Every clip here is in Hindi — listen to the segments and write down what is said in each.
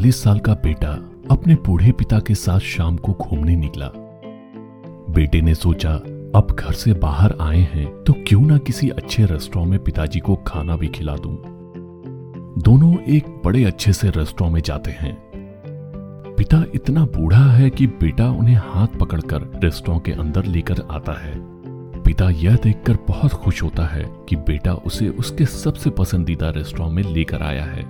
चालीस साल का बेटा अपने बूढ़े पिता के साथ शाम को घूमने निकला। बेटे ने सोचा, अब घर से बाहर आए हैं तो क्यों ना किसी अच्छे रेस्टोरेंट में पिताजी को खाना भी खिला दूँ। दोनों एक बड़े अच्छे से रेस्टोरेंट में जाते हैं। पिता इतना बूढ़ा है कि बेटा उन्हें हाथ पकड़कर रेस्टोरेंट के अंदर लेकर आता है। पिता यह देखकर बहुत खुश होता है कि बेटा उसे उसके सबसे पसंदीदा रेस्टोरेंट में लेकर आया है।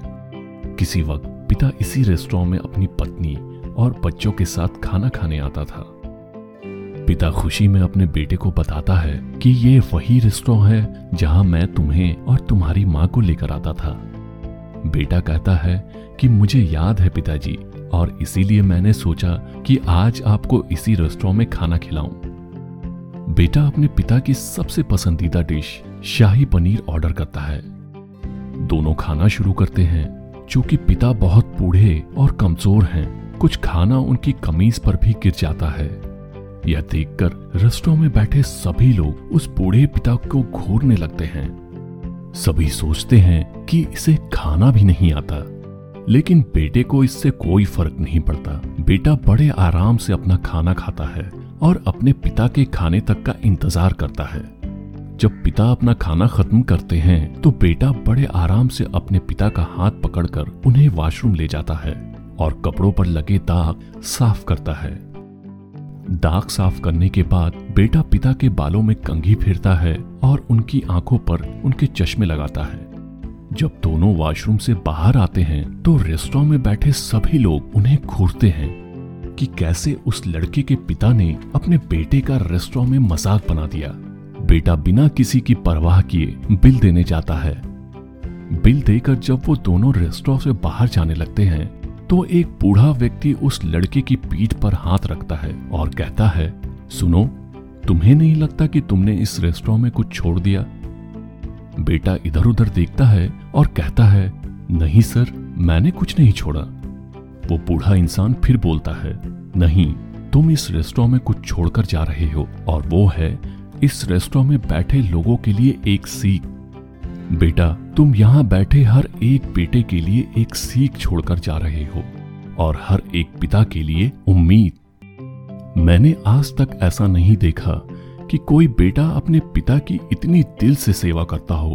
किसी वक्त पिता इसी रेस्टोरेंट में अपनी पत्नी और बच्चों के साथ खाना खाने आता था। पिता खुशी में अपने बेटे को बताता है कि ये वही रेस्टोरेंट है जहाँ मैं तुम्हें और तुम्हारी माँ को लेकर आता था। बेटा कहता है कि मुझे याद है पिताजी और इसीलिए मैंने सोचा कि आज आपको इसी रेस्टोरेंट में खाना खिलाऊं। बेटा अपने पिता की सबसे पसंदीदा डिश शाही पनीर ऑर्डर करता है। दोनों खाना शुरू करते हैं चूँकि पिता बहुत बूढ़े और कमज़ोर हैं, कुछ खाना उनकी कमीज पर भी गिर जाता है। यह देखकर रेस्टों में बैठे सभी लोग उस बूढ़े पिता को घूरने लगते हैं। सभी सोचते हैं कि इसे खाना भी नहीं आता। लेकिन बेटे को इससे कोई फ़र्क नहीं पड़ता। बेटा बड़े आराम से अपना खाना खाता है और अपने पिता के खाने तक का इंतज़ार करता है। जब पिता अपना खाना खत्म करते हैं तो बेटा बड़े आराम से अपने पिता का हाथ पकड़कर उन्हें वॉशरूम ले जाता है और कपड़ों पर लगे दाग साफ़ करता है। दाग साफ़ करने के बाद बेटा पिता के बालों में कंघी फिरता है और उनकी आँखों पर उनके चश्मे लगाता है। जब दोनों वॉशरूम से बाहर आते हैं तो रेस्टोरेंट में बैठे सभी लोग उन्हें घूरते हैं कि कैसे उस लड़के के पिता ने अपने बेटे का रेस्टोरेंट में मज़ाक बना दिया। बेटा बिना किसी की परवाह किए बिल देने जाता है। बिल देकर जब वो दोनों रेस्टोरेंट से बाहर जाने लगते हैं तो एक बूढ़ा व्यक्ति उस लड़के की पीठ पर हाथ रखता है और कहता है, सुनो, तुम्हें नहीं लगता कि तुमने इस रेस्टोरेंट में कुछ छोड़ दिया? बेटा इधर उधर देखता है और कहता है, नहीं सर, मैंने कुछ नहीं छोड़ा। वो बूढ़ा इंसान फिर बोलता है, नहीं, तुम इस रेस्टोरेंट में कुछ छोड़कर जा रहे हो और वो है इस रेस्टोरेंट में बैठे लोगों के लिए एक सीख। बेटा, तुम यहाँ बैठे हर एक बेटे के लिए एक सीख छोड़कर जा रहे हो और हर एक पिता के लिए उम्मीद। मैंने आज तक ऐसा नहीं देखा कि कोई बेटा अपने पिता की इतनी दिल से सेवा करता हो।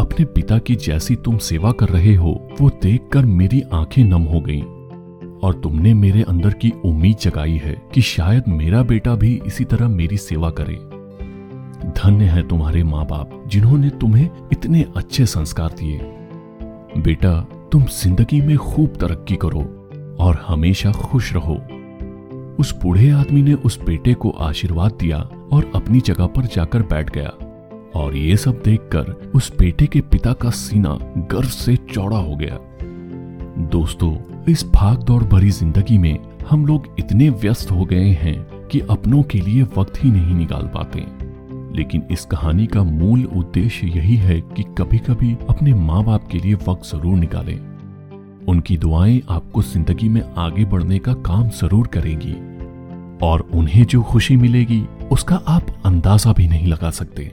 अपने पिता की जैसी तुम सेवा कर रहे हो, वो देखकर मेरी आँखें नम हो गईं। और तुमने मेरे अंदर की उम्मीद जगाई है कि शायद मेरा बेटा भी इसी तरह मेरी सेवा करे। धन्य है तुम्हारे माँ बाप जिन्होंने तुम्हें इतने अच्छे संस्कार दिए। बेटा, तुम ज़िंदगी में खूब तरक्की करो और हमेशा खुश रहो। उस बूढ़े आदमी ने उस बेटे को आशीर्वाद दिया और अपनी जगह पर जाकर बैठ गया और ये सब देखकर उस बेटे के पिता का सीना गर्व से चौड़ा हो गया। दोस्तों, इस भाग दौड़ भरी ज़िंदगी में हम लोग इतने व्यस्त हो गए हैं कि अपनों के लिए वक्त ही नहीं निकाल पाते। लेकिन इस कहानी का मूल उद्देश्य यही है कि कभी कभी अपने माँ बाप के लिए वक्त ज़रूर निकालें। उनकी दुआएँ आपको ज़िंदगी में आगे बढ़ने का काम ज़रूर करेंगी। और उन्हें जो खुशी मिलेगी, उसका आप अंदाज़ा भी नहीं लगा सकते।